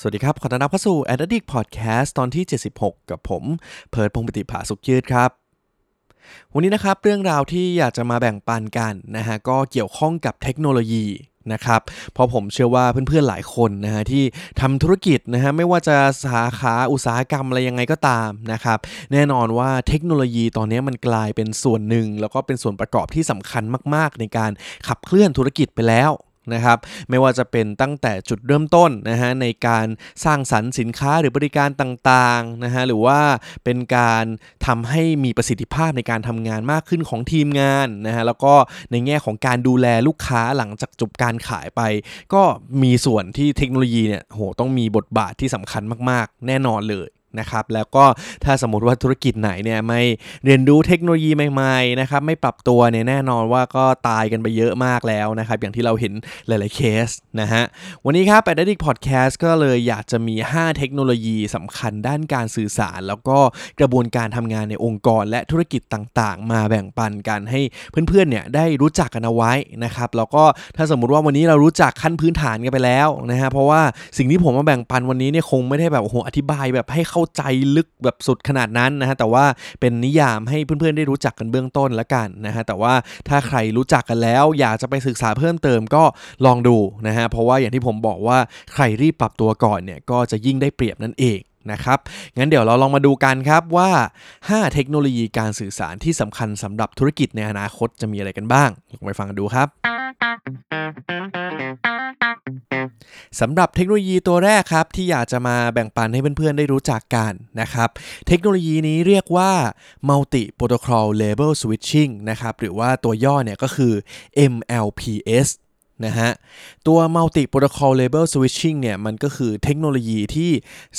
สวัสดีครับ ขอต้อนรับเข้าสู่ a d d i c t Podcast ตอนที่ 76 กับผม เพิร์ดพงปฏิภาสุขยืดครับ วันนี้นะครับเรื่องราวที่อยากจะมาแบ่งปันกันนะฮะก็เกี่ยวข้องกับเทคโนโลยีนะครับเพราะผมเชื่อว่าเพื่อนๆหลายคนนะฮะที่ทำธุรกิจนะฮะไม่ว่าจะสาขาอุตสาหกรรมอะไรยังไงก็ตามนะครับแน่นอนว่าเทคโนโลยีตอนนี้มันกลายเป็นส่วนหนึ่ง แล้วก็เป็นส่วนประกอบที่สำคัญมากๆ ในการขับเคลื่อนธุรกิจไปแล้ว นะครับไม่ว่าจะเป็นตั้งแต่จุดเริ่มต้นนะฮะในการสร้างสรรค์สินค้าหรือบริการต่างๆนะฮะหรือว่าเป็นการทำให้มีประสิทธิภาพในการทำงานมากขึ้นของทีมงานนะฮะแล้วก็ในแง่ของการดูแลลูกค้าหลังจากจบการขายไป ก็มีส่วนที่เทคโนโลยีเนี่ยโหต้องมีบทบาทที่สำคัญมากๆ แน่นอนเลย นะครับแล้วก็ถ้าสมมติว่าธุรกิจไหนเนี่ยไม่เรียนรู้เทคโนโลยีใหม่ๆนะครับไม่ปรับตัวเนี่ยแน่นอนว่าก็ตายกันไปเยอะมากแล้วนะครับอย่างที่เราเห็นหลายๆเคสนะฮะวันนี้ครับ a d d i c t Podcast ก็เลยอยากจะมี 5 เทคโนโลยีสำคัญด้านการสื่อสาร แล้วก็กระบวนการทำงานในองค์กร และธุรกิจต่างๆ มาแบ่งปันกันให้เพื่อนๆเนี่ยได้รู้จักกันเอาไว้นะครับแล้วก็ถ้าสมมุติว่าวันนี้เรารู้จักขั้นพื้นฐานกันไปแล้วนะฮะเพราะว่าสิ่งที่ผมมาแบ่งปันวันนี้เนี่ยคงไม่ได้แบบโอ้โหอธิบายแบบให้เข้าใจลึกแบบสุดขนาดนั้นนะฮะแต่ว่าเป็นนิยามให้เพื่อนๆได้รู้จักกันเบื้องต้นละกันนะฮะแต่ว่าถ้าใครรู้จักกันแล้ว อยากจะไปศึกษาเพิ่มเติมก็ลองดูนะฮะเพราะว่าอย่างที่ผมบอกว่าใครรีบปรับตัวก่อนเนี่ยก็จะยิ่งได้เปรียบนั่นเอง นะครับ งั้นเดี๋ยวเราลองมาดูกันครับว่า 5 เทคโนโลยีการสื่อสารที่สำคัญสำหรับธุรกิจในอนาคตจะมีอะไรกันบ้างลองไปฟังกันดูครับสำหรับเทคโนโลยีตัวแรกครับ ที่อยากจะมาแบ่งปันให้เพื่อนๆได้รู้จักกันนะครับ เทคโนโลยีนี้เรียกว่า Multi Protocol Label Switching นะครับ หรือว่าตัวย่อเนี่ยก็คือ MLPS นะฮะ ตัว Multi Protocol Label Switching เนี่ย มันก็คือเทคโนโลยีที่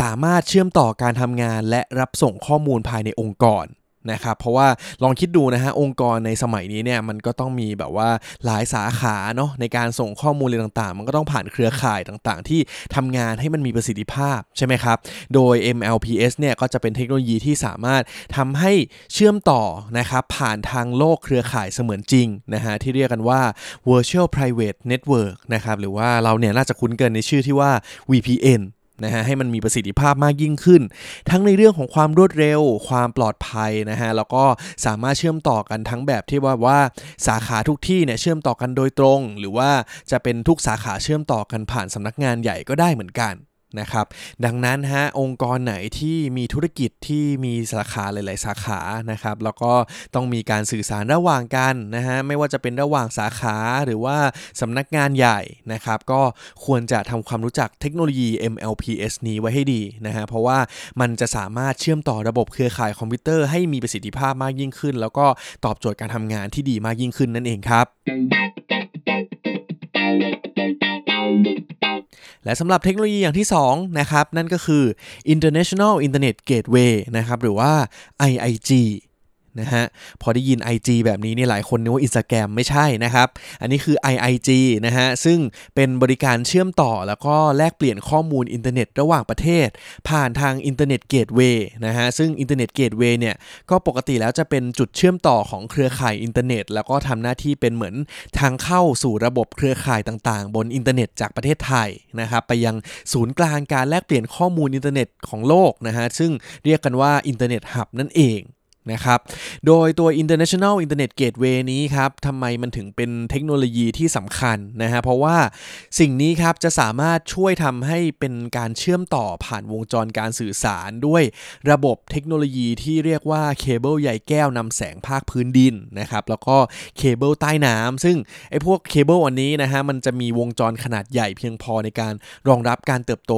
สามารถเชื่อมต่อการทำงานและรับส่งข้อมูลภายในองค์กร นะครับเพราะว่าลองคิดดูนะฮะองค์กรในสมัยนี้เนี่ยมันก็ต้องมีแบบว่าหลายสาขาเนาะในการส่งข้อมูลอะไรต่างๆ มันก็ต้องผ่านเครือข่ายต่างๆ ที่ทำงานให้มันมีประสิทธิภาพใช่ไหมครับ โดย MLPS เนี่ยก็จะเป็นเทคโนโลยีที่สามารถทำให้เชื่อมต่อนะครับผ่านทางโลกเครือข่ายเสมือนจริงนะฮะที่เรียกกันว่า Virtual Private Network นะครับหรือว่าเราเนี่ยน่าจะคุ้นเกินในชื่อที่ว่า VPN นะฮะให้มันมีประสิทธิภาพมากยิ่งขึ้น ทั้งในเรื่องของความรวดเร็ว ความปลอดภัยนะฮะแล้วก็สามารถเชื่อมต่อกันทั้งแบบที่ว่าว่าสาขาทุกที่เนี่ยเชื่อมต่อกันโดยตรง หรือว่าจะเป็นทุกสาขาเชื่อมต่อกันผ่านสำนักงานใหญ่ก็ได้เหมือนกัน นะครับดังนั้นฮะองค์กรไหนที่มีธุรกิจที่มีสาขาหลาย ๆ สาขานะครับแล้วก็ต้องมีการสื่อสารระหว่างกันนะฮะไม่ว่าจะเป็นระหว่างสาขาหรือว่าสำนักงานใหญ่นะครับก็ควรจะทำความรู้จักเทคโนโลยี MLPS นี้ไว้ให้ดีนะฮะเพราะว่ามันจะสามารถเชื่อมต่อระบบเครือข่ายคอมพิวเตอร์ให้มีประสิทธิภาพมากยิ่งขึ้น แล้วก็ตอบโจทย์การทำงานที่ดีมากยิ่งขึ้นนั่นเองครับ และสำหรับเทคโนโลยีอย่างที่2นะครับนั่นก็คือ International Internet Gateway นะครับหรือว่า IIG นะฮะพอได้ยิน IG แบบนี้เนี่ยหลายคนนึกว่า Instagram ไม่ใช่นะครับ อันนี้คือ IIG นะฮะซึ่งเป็นบริการเชื่อมต่อแล้วก็แลกเปลี่ยนข้อมูลอินเทอร์เน็ตระหว่างประเทศ ผ่านทาง Internet Gateway นะฮะซึ่ง Internet Gateway เนี่ยก็ปกติแล้วจะเป็นจุดเชื่อมต่อของเครือข่ายอินเทอร์เน็ต แล้วก็ทำหน้าที่เป็นเหมือนทางเข้าสู่ระบบเครือข่ายต่างๆ บนอินเทอร์เน็ตจากประเทศไทยนะครับไปยังศูนย์กลางการแลกเปลี่ยนข้อมูลอินเทอร์เน็ตของโลกนะฮะซึ่งเรียกกันว่า Internet Hub นั่นเอง นะครับ โดยตัว International Internet Gateway นี้ครับทำไมมันถึงเป็นเทคโนโลยีที่สำคัญนะฮะ เพราะว่าสิ่งนี้ครับจะสามารถช่วยทำให้เป็นการเชื่อมต่อผ่านวงจรการสื่อสารด้วยระบบเทคโนโลยีที่เรียกว่าเคเบิลใยแก้วนำแสงภาคพื้นดินนะครับ แล้วก็เคเบิลใต้น้ำซึ่งไอ้พวกเคเบิลอันนี้นะฮะมันจะมีวงจรขนาดใหญ่เพียงพอในการรองรับการเติบโต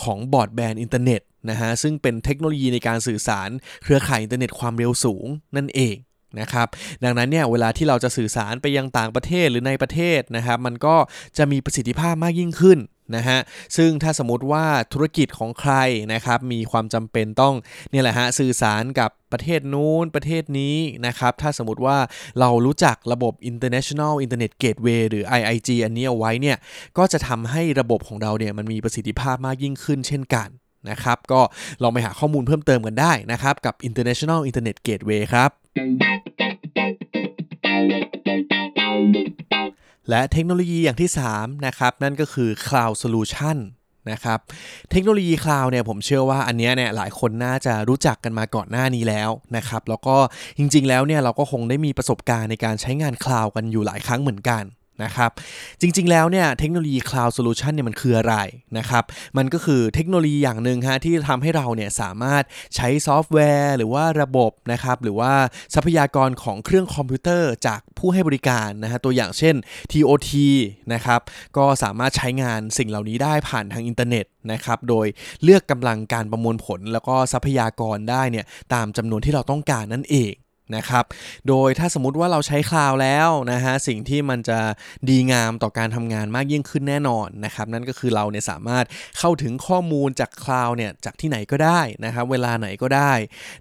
ของ Broadband Internet นะฮะซึ่งเป็นเทคโนโลยีในการสื่อสาร เครือข่ายอินเทอร์เน็ตความเร็วสูงนั่นเองนะครับดังนั้นเนี่ยเวลาที่เราจะสื่อสารไปยังต่างประเทศหรือในประเทศนะครับมันก็จะมีประสิทธิภาพมากยิ่งขึ้นนะฮะซึ่งถ้าสมมติว่าธุรกิจของใครนะครับมีความจำเป็นต้องเนี่ยแหละฮะสื่อสารกับประเทศนู้นประเทศนี้นะครับถ้าสมมติว่าเรารู้จักระบบ International Internet Gateway หรือ IIG อันนี้เอาไว้เนี่ยก็จะทำให้ระบบของเราเนี่ยมันมีประสิทธิภาพมากยิ่งขึ้นเช่นกัน นะครับ ก็ลองไปหาข้อมูลเพิ่มเติมกันได้นะครับ กับ International Internet Gateway ครับ และเทคโนโลยีอย่างที่ 3 นะครับ นั่นก็คือ Cloud Solution นะครับเทคโนโลยี Cloud เนี่ยผมเชื่อว่าอันนี้เนี่ยหลายคนน่าจะรู้จักกันมาก่อนหน้านี้แล้วนะครับแล้วก็จริงๆแล้วเนี่ยเราก็คงได้มีประสบการณ์ในการใช้งาน Cloud กันอยู่หลายครั้งเหมือนกัน นะครับ จริงๆ แล้วเนี่ยเทคโนโลยี Cloud Solution เนี่ยมันคืออะไรนะครับ มันก็คือเทคโนโลยีอย่างหนึ่งฮะที่ทำให้เราเนี่ยสามารถใช้ซอฟต์แวร์ หรือว่าระบบนะครับหรือว่าทรัพยากรของเครื่องคอมพิวเตอร์จากผู้ให้บริการนะฮะตัวอย่างเช่น TOT นะครับก็สามารถใช้งานสิ่งเหล่านี้ได้ผ่านทางอินเทอร์เน็ตนะครับโดยเลือกกำลังการประมวลผล แล้วก็ทรัพยากรได้เนี่ยตามจำนวนที่เราต้องการนั่นเอง นะครับ โดยถ้าสมมติว่าเราใช้ Cloud แล้วนะฮะสิ่งที่มันจะดีงามต่อการทำงานมากยิ่งขึ้นแน่นอนนะครับนั่นก็คือเราเนี่ยสามารถเข้าถึงข้อมูลจาก Cloud เนี่ยจากที่ไหนก็ได้นะครับเวลาไหนก็ได้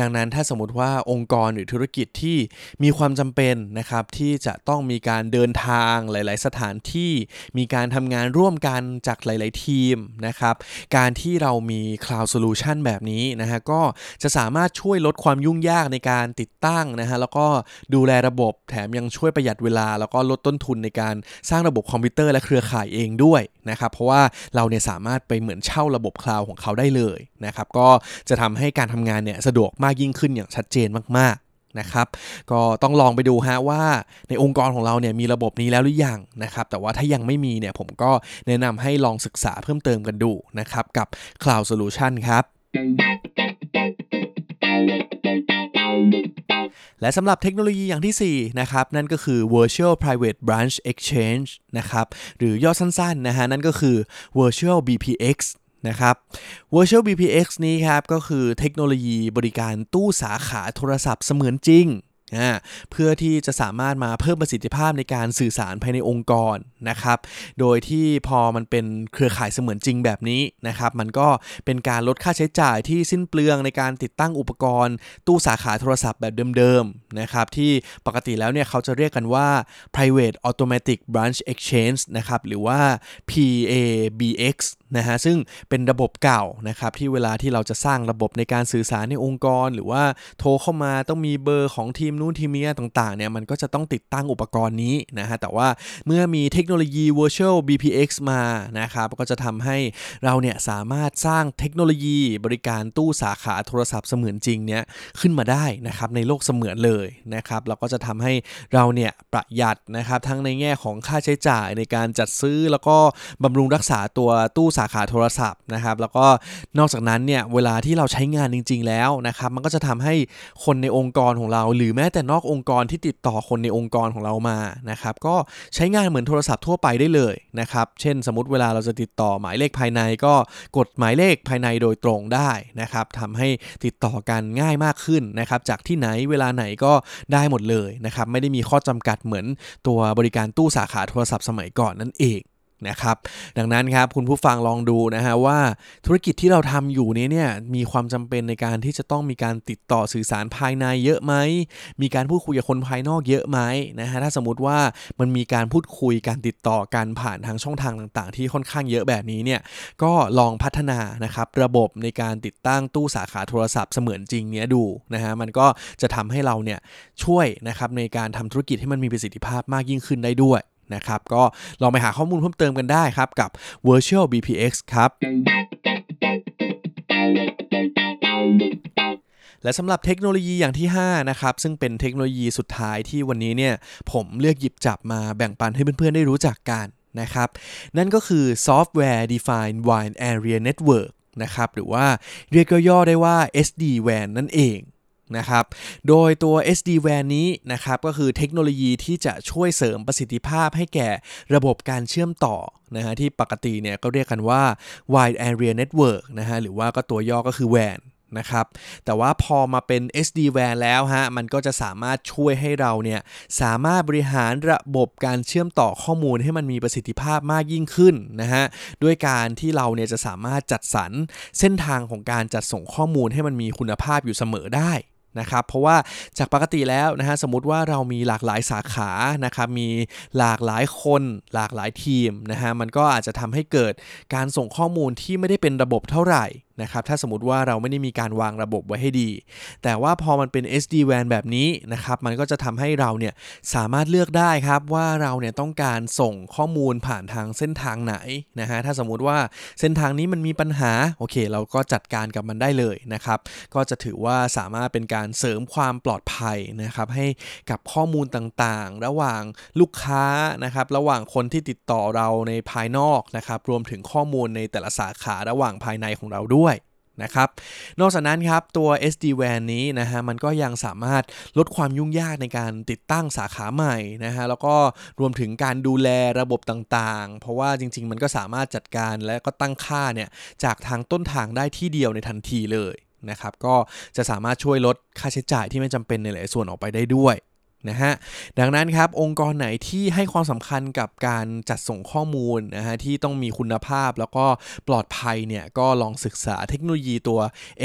ดังนั้นถ้าสมมติว่าองค์กรหรือธุรกิจที่มีความจำเป็นนะครับที่จะต้องมีการเดินทางหลาย ๆ สถานที่ มีการทำงานร่วมกันจากหลาย ๆ ทีมนะครับการที่เรามี Cloud Solution แบบนี้นะฮะก็จะสามารถช่วยลดความยุ่งยากในการติดตั้งนะฮะแล้วก็ดูแลระบบแถมยังช่วยประหยัดเวลา แล้วก็ลดต้นทุนในการสร้างระบบคอมพิวเตอร์และเครือข่ายเองด้วยนะครับเพราะว่าเราเนี่ยสามารถไปเหมือนเช่าระบบคลาวของเขาได้เลยนะครับก็จะทำให้การทำงานเนี่ยสะดวกมากยิ่งขึ้นอย่างชัดเจนมากๆนะครับก็ต้องลองไปดูฮะว่าในองค์กรของเราเนี่ยมีระบบนี้แล้วหรือยังนะครับแต่ว่าถ้ายังไม่มีเนี่ยผมก็แนะนำให้ลองศึกษาเพิ่มเติมกันดูนะครับกับ Cloud Solution ครับ และสำหรับเทคโนโลยีอย่างที่ 4 นะครับ นั่นก็คือ virtual private branch exchange นะครับ หรือย่อสั้นๆนะฮะ นั่นก็คือ virtual BPX นะครับ virtual BPX นี้ครับ ก็คือเทคโนโลยีบริการตู้สาขาโทรศัพท์เสมือนจริง เพื่อที่จะสามารถมาเพิ่มประสิทธิภาพในการสื่อสารภายในองค์กรนะครับ โดยที่พอมันเป็นเครือข่ายเสมือนจริงแบบนี้นะครับ มันก็เป็นการลดค่าใช้จ่ายที่สิ้นเปลืองในการติดตั้งอุปกรณ์ ตู้สาขาโทรศัพท์แบบเดิมๆนะครับ ที่ปกติแล้วเนี่ยเขาจะเรียกกันว่า private automatic branch exchange นะครับ หรือว่า PABX นะฮะซึ่งเป็นระบบเก่านะครับที่เวลาที่เราจะสร้างระบบในการสื่อสารในองค์กร หรือว่าโทรเข้ามาต้องมีเบอร์ของทีมนู้นทีมนี้ต่างๆเนี่ยมันก็จะต้องติดตั้งอุปกรณ์นี้นะฮะแต่ว่าเมื่อมีเทคโนโลยี virtual BPX มานะครับก็จะทำให้เราเนี่ยสามารถสร้างเทคโนโลยีบริการตู้สาขาโทรศัพท์เสมือนจริงเนี่ยขึ้นมาได้นะครับในโลกเสมือนเลยนะครับแล้วก็จะทำให้เราเนี่ยประหยัดนะครับทั้งในแง่ของค่าใช้จ่ายในการจัดซื้อแล้วก็บำรุงรักษาตัวตู้สาขาโทรศัพท์นะครับ แล้วก็นอกจากนั้นเนี่ยเวลาที่เราใช้งานจริง ๆ แล้วนะครับ มันก็จะทำให้คนในองค์กรของเรา หรือแม้แต่นอกองค์กรที่ติดต่อคนในองค์กรของเรามานะครับ ก็ใช้งานเหมือนโทรศัพท์ทั่วไปได้เลยนะครับ เช่น สมมติเวลาเราจะติดต่อหมายเลขภายใน ก็กดหมายเลขภายในโดยตรงได้นะครับทำให้ติดต่อกันง่ายมากขึ้นนะครับ จากที่ไหนเวลาไหนก็ได้หมดเลยนะครับ ไม่ได้มีข้อจำกัดเหมือนตัวบริการตู้สาขาโทรศัพท์สมัยก่อนนั่นเอง นะครับ ดังนั้นครับคุณผู้ฟังลองดูนะฮะว่าธุรกิจที่เราทำอยู่นี้เนี่ยมีความจำเป็นในการที่จะต้องมีการติดต่อสื่อสารภายในเยอะไหม มีการพูดคุยกับคนภายนอกเยอะไหมนะฮะถ้าสมมติว่ามันมีการพูดคุยการติดต่อกันผ่านทางช่องทางต่างๆ ที่ค่อนข้างเยอะแบบนี้เนี่ยก็ลองพัฒนานะครับระบบในการติดตั้งตู้สาขาโทรศัพท์เสมือนจริงเนี้ยดูนะฮะมันก็จะทำให้เราเนี่ยช่วยนะครับในการทำธุรกิจให้มันมีประสิทธิภาพมากยิ่งขึ้นได้ด้วย นะครับ ก็ลองไปหาข้อมูลเพิ่มเติมกันได้ครับกับ Virtual BPX ครับและสำหรับเทคโนโลยีอย่างที่ 5 นะครับ ซึ่งเป็นเทคโนโลยีสุดท้ายที่วันนี้เนี่ย ผมเลือกหยิบจับมาแบ่งปันให้เพื่อนๆ ได้รู้จักกันนะครับ นั่นก็คือ Software Defined Wide Area Network นะครับ หรือว่าเรียกย่อๆได้ว่า SD-WAN นั่นเอง นะครับ โดยตัว SD-WAN นี้นะครับก็คือเทคโนโลยีที่จะช่วยเสริมประสิทธิภาพให้แก่ระบบการเชื่อมต่อนะฮะที่ปกติเนี่ยก็เรียกกันว่า Wide Area Network นะฮะหรือว่าก็ตัวย่อก็คือ WAN นะครับ แต่ว่าพอมาเป็น SD WAN แล้วฮะ มันก็จะสามารถช่วยให้เราเนี่ย สามารถบริหารระบบการเชื่อมต่อข้อมูลให้มันมีประสิทธิภาพมากยิ่งขึ้นนะฮะ ด้วยการที่เราเนี่ยจะสามารถจัดสรรเส้นทางของการจัดส่งข้อมูลให้มันมีคุณภาพอยู่เสมอได้ นะครับเพราะว่าจากปกติแล้วนะฮะสมมติว่าเรามีหลากหลายสาขานะครับมีหลากหลายคนหลากหลายทีมนะฮะมันก็อาจจะทำให้เกิดการส่งข้อมูลที่ไม่ได้เป็นระบบเท่าไหร่ นะครับถ้าสมมติว่าเราไม่ได้มีการวางระบบไว้ให้ดี แต่ว่าพอมันเป็น SD WAN แบบนี้นะครับมันก็จะทำให้เราเนี่ยสามารถเลือกได้ครับว่าเราเนี่ยต้องการส่งข้อมูลผ่านทางเส้นทางไหนนะฮะถ้าสมมุติว่าเส้นทางนี้มันมีปัญหาโอเค เราก็จัดการกับมันได้เลยนะครับก็จะถือว่าสามารถเป็นการเสริมความปลอดภัยนะครับให้กับข้อมูลต่างๆ ระหว่างลูกค้านะครับระหว่างคนที่ติดต่อเราในภายนอกนะครับรวมถึงข้อมูลในแต่ละสาขาระหว่างภายในของเราด้วย นะครับ นอกจากนั้นครับตัว SD WAN นี้นะฮะมันก็ยังสามารถลดความยุ่งยากในการติดตั้งสาขาใหม่นะฮะแล้วก็รวมถึงการดูแลระบบต่างๆ เพราะว่าจริง ๆ มันก็สามารถจัดการและก็ตั้งค่าเนี่ยจากทางต้นทางได้ที่เดียวในทันทีเลยนะครับก็จะสามารถช่วยลดค่าใช้จ่ายที่ไม่จำเป็นในหลายส่วนออกไปได้ด้วย นะฮะดังนั้นครับองค์กรไหนที่ให้ความสำคัญกับการจัดส่งข้อมูลนะฮะที่ต้องมีคุณภาพแล้วก็ปลอดภัยเนี่ยก็ลองศึกษาเทคโนโลยีตัว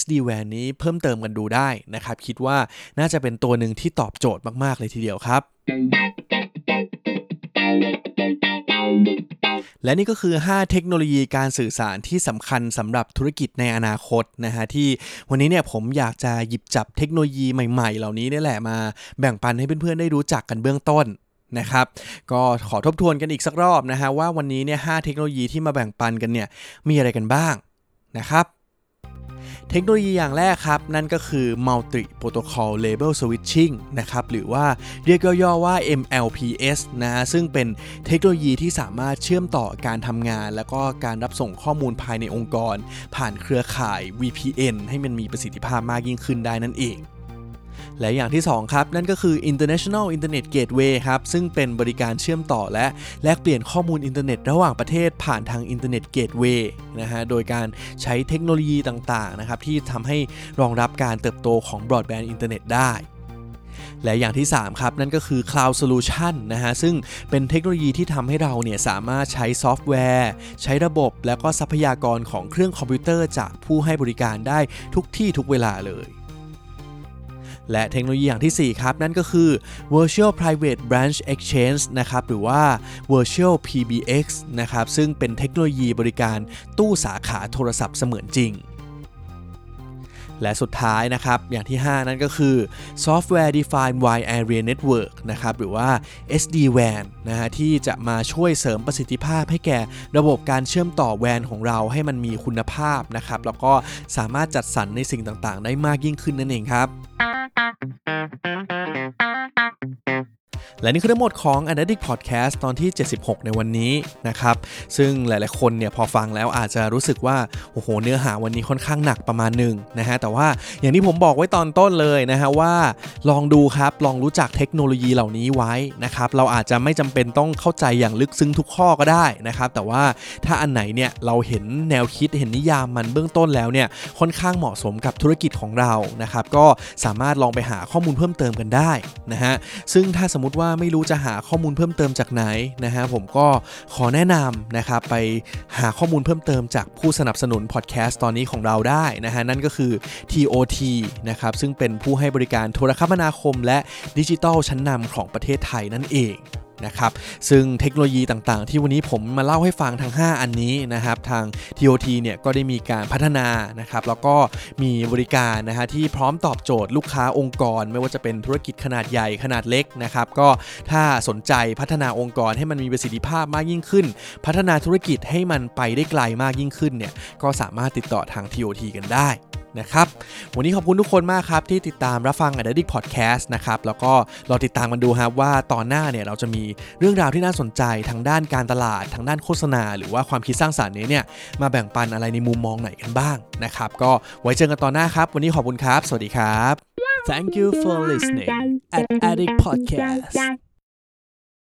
SD WAN นี้เพิ่มเติมกันดูได้นะครับคิดว่าน่าจะเป็นตัวหนึ่งที่ตอบโจทย์มาก ๆ เลยทีเดียวครับ และนี่ก็คือ 5 เทคโนโลยีการสื่อสารที่สำคัญสำหรับธุรกิจในอนาคตนะฮะที่วันนี้เนี่ยผมอยากจะหยิบจับเทคโนโลยีใหม่ๆ เหล่านี้นี่แหละมาแบ่งปันให้เพื่อนๆ ได้รู้จักกันเบื้องต้นนะครับก็ขอทบทวนกันอีกสักรอบนะฮะว่าวันนี้เนี่ยหเทคโนโลยีที่มาแบ่งปันกันเนี่ยมีอะไรกันบ้างนะครับ เทคโนโลยีอย่างแรกครับ นั่นก็คือ Multi Protocol Label Switching นะครับหรือว่าเรียกย่อๆว่า MLPS นะฮะซึ่งเป็นเทคโนโลยีที่สามารถเชื่อมต่อการทำงาน แล้วก็การรับส่งข้อมูลภายในองค์กร ผ่านเครือข่าย VPN ให้มันมีประสิทธิภาพมากยิ่งขึ้นได้นั่นเอง และอย่างที่ 2 ครับ นั่นก็คือ International Internet Gateway ครับ ซึ่งเป็นบริการเชื่อมต่อและแลกเปลี่ยนข้อมูลอินเทอร์เน็ตระหว่างประเทศผ่านทาง Internet Gateway นะฮะ โดยการใช้เทคโนโลยีต่างๆนะครับที่ทำให้รองรับการเติบโตของ Broadband อินเทอร์เน็ตได้และอย่างที่ 3 ครับ นั่นก็คือ Cloud Solution นะฮะ ซึ่งเป็นเทคโนโลยีที่ทำให้เราเนี่ยสามารถใช้ซอฟต์แวร์ ใช้ระบบแล้วก็ทรัพยากรของเครื่องคอมพิวเตอร์จากผู้ให้บริการได้ทุกที่ทุกเวลาเลย และเทคโนโลยีอย่างที่ 4 ครับ นั่นก็คือ Virtual Private Branch Exchange นะครับ หรือว่า Virtual PBX นะครับ ซึ่งเป็นเทคโนโลยีบริการตู้สาขาโทรศัพท์เสมือนจริง และสุดท้ายนะครับ อย่างที่ 5 นั่นก็คือ Software Defined Wide Area Network นะครับ หรือว่า SD-WAN นะฮะที่จะมาช่วยเสริมประสิทธิภาพให้แก่ระบบการเชื่อมต่อแวนของเราให้มันมีคุณภาพนะครับ แล้วก็สามารถจัดสรรในสิ่งต่างๆ ได้มากยิ่งขึ้นนั่นเองครับ และนี่คือทั้งหมดของ a n a l y t i c Podcast ตอนที่ 76 ในวันนี้นะครับ ซึ่งหลายๆคนเนี่ยพอฟังแล้วอาจจะรู้สึกว่า โอ้โห เนื้อหาวันนี้ค่อนข้างหนักประมาณหนึ่งนะฮะ แต่ว่าอย่างที่ผมบอกไว้ตอนต้นเลยนะฮะว่า ลองดูครับ ลองรู้จักเทคโนโลยีเหล่านี้ไว้นะครับ เราอาจจะไม่จำเป็นต้องเข้าใจอย่างลึกซึ้งทุกข้อก็ได้นะครับ แต่ว่าถ้าอันไหนเนี่ยเราเห็นแนวคิดเห็นนิยามมันเบื้องต้นแล้วเนี่ยค่อนข้างเหมาะสมกับธุรกิจของเรานะครับ ก็สามารถลองไปหาข้อมูลเพิ่มเติมกันได้นะฮะ ซึ่งถ้าสมมติว่าไม่รู้จะหาข้อมูลเพิ่มเติมจากไหนนะฮะผมก็ขอแนะนำนะครับไปหาข้อมูลเพิ่มเติมจากผู้สนับสนุนพอดแคสต์ตอนนี้ของเราได้นะฮะนั่นก็คือ TOT นะครับซึ่งเป็นผู้ให้บริการโทรคมนาคม และดิจิทัลชั้นนำของประเทศไทยนั่นเอง นะครับ ซึ่งเทคโนโลยีต่างๆ ที่วันนี้ผมมาเล่าให้ฟังทั้ง 5 อันนี้นะครับ ทาง TOT เนี่ยก็ได้มีการพัฒนานะครับ แล้วก็มีบริการนะฮะที่พร้อมตอบโจทย์ลูกค้าองค์กร ไม่ว่าจะเป็นธุรกิจขนาดใหญ่ขนาดเล็กนะครับ ก็ถ้าสนใจพัฒนาองค์กรให้มันมีประสิทธิภาพมากยิ่งขึ้น พัฒนาธุรกิจให้มันไปได้ไกลมากยิ่งขึ้นเนี่ย ก็สามารถติดต่อทาง TOT กันได้ นะครับ วันนี้ขอบคุณทุกคนมากครับ ที่ติดตามรับฟัง a d d i c t Podcast นะครับ แล้วก็รอติดตามกันดูครับว่าตอนหน้าเนี่ยเราจะมีเรื่องราวที่น่าสนใจทางด้านการตลาด ทางด้านโฆษณา หรือว่าความคิดสร้างสารรค์นี้เนี่ยมาแบ่งปันอะไรในมุมมองไหนกันบ้างนะครับ ก็ไว้เจอกันตอนหน้าครับ วันนี้ขอบคุณครับ สวัสดีครับ Thank you for listening at Addict Podcast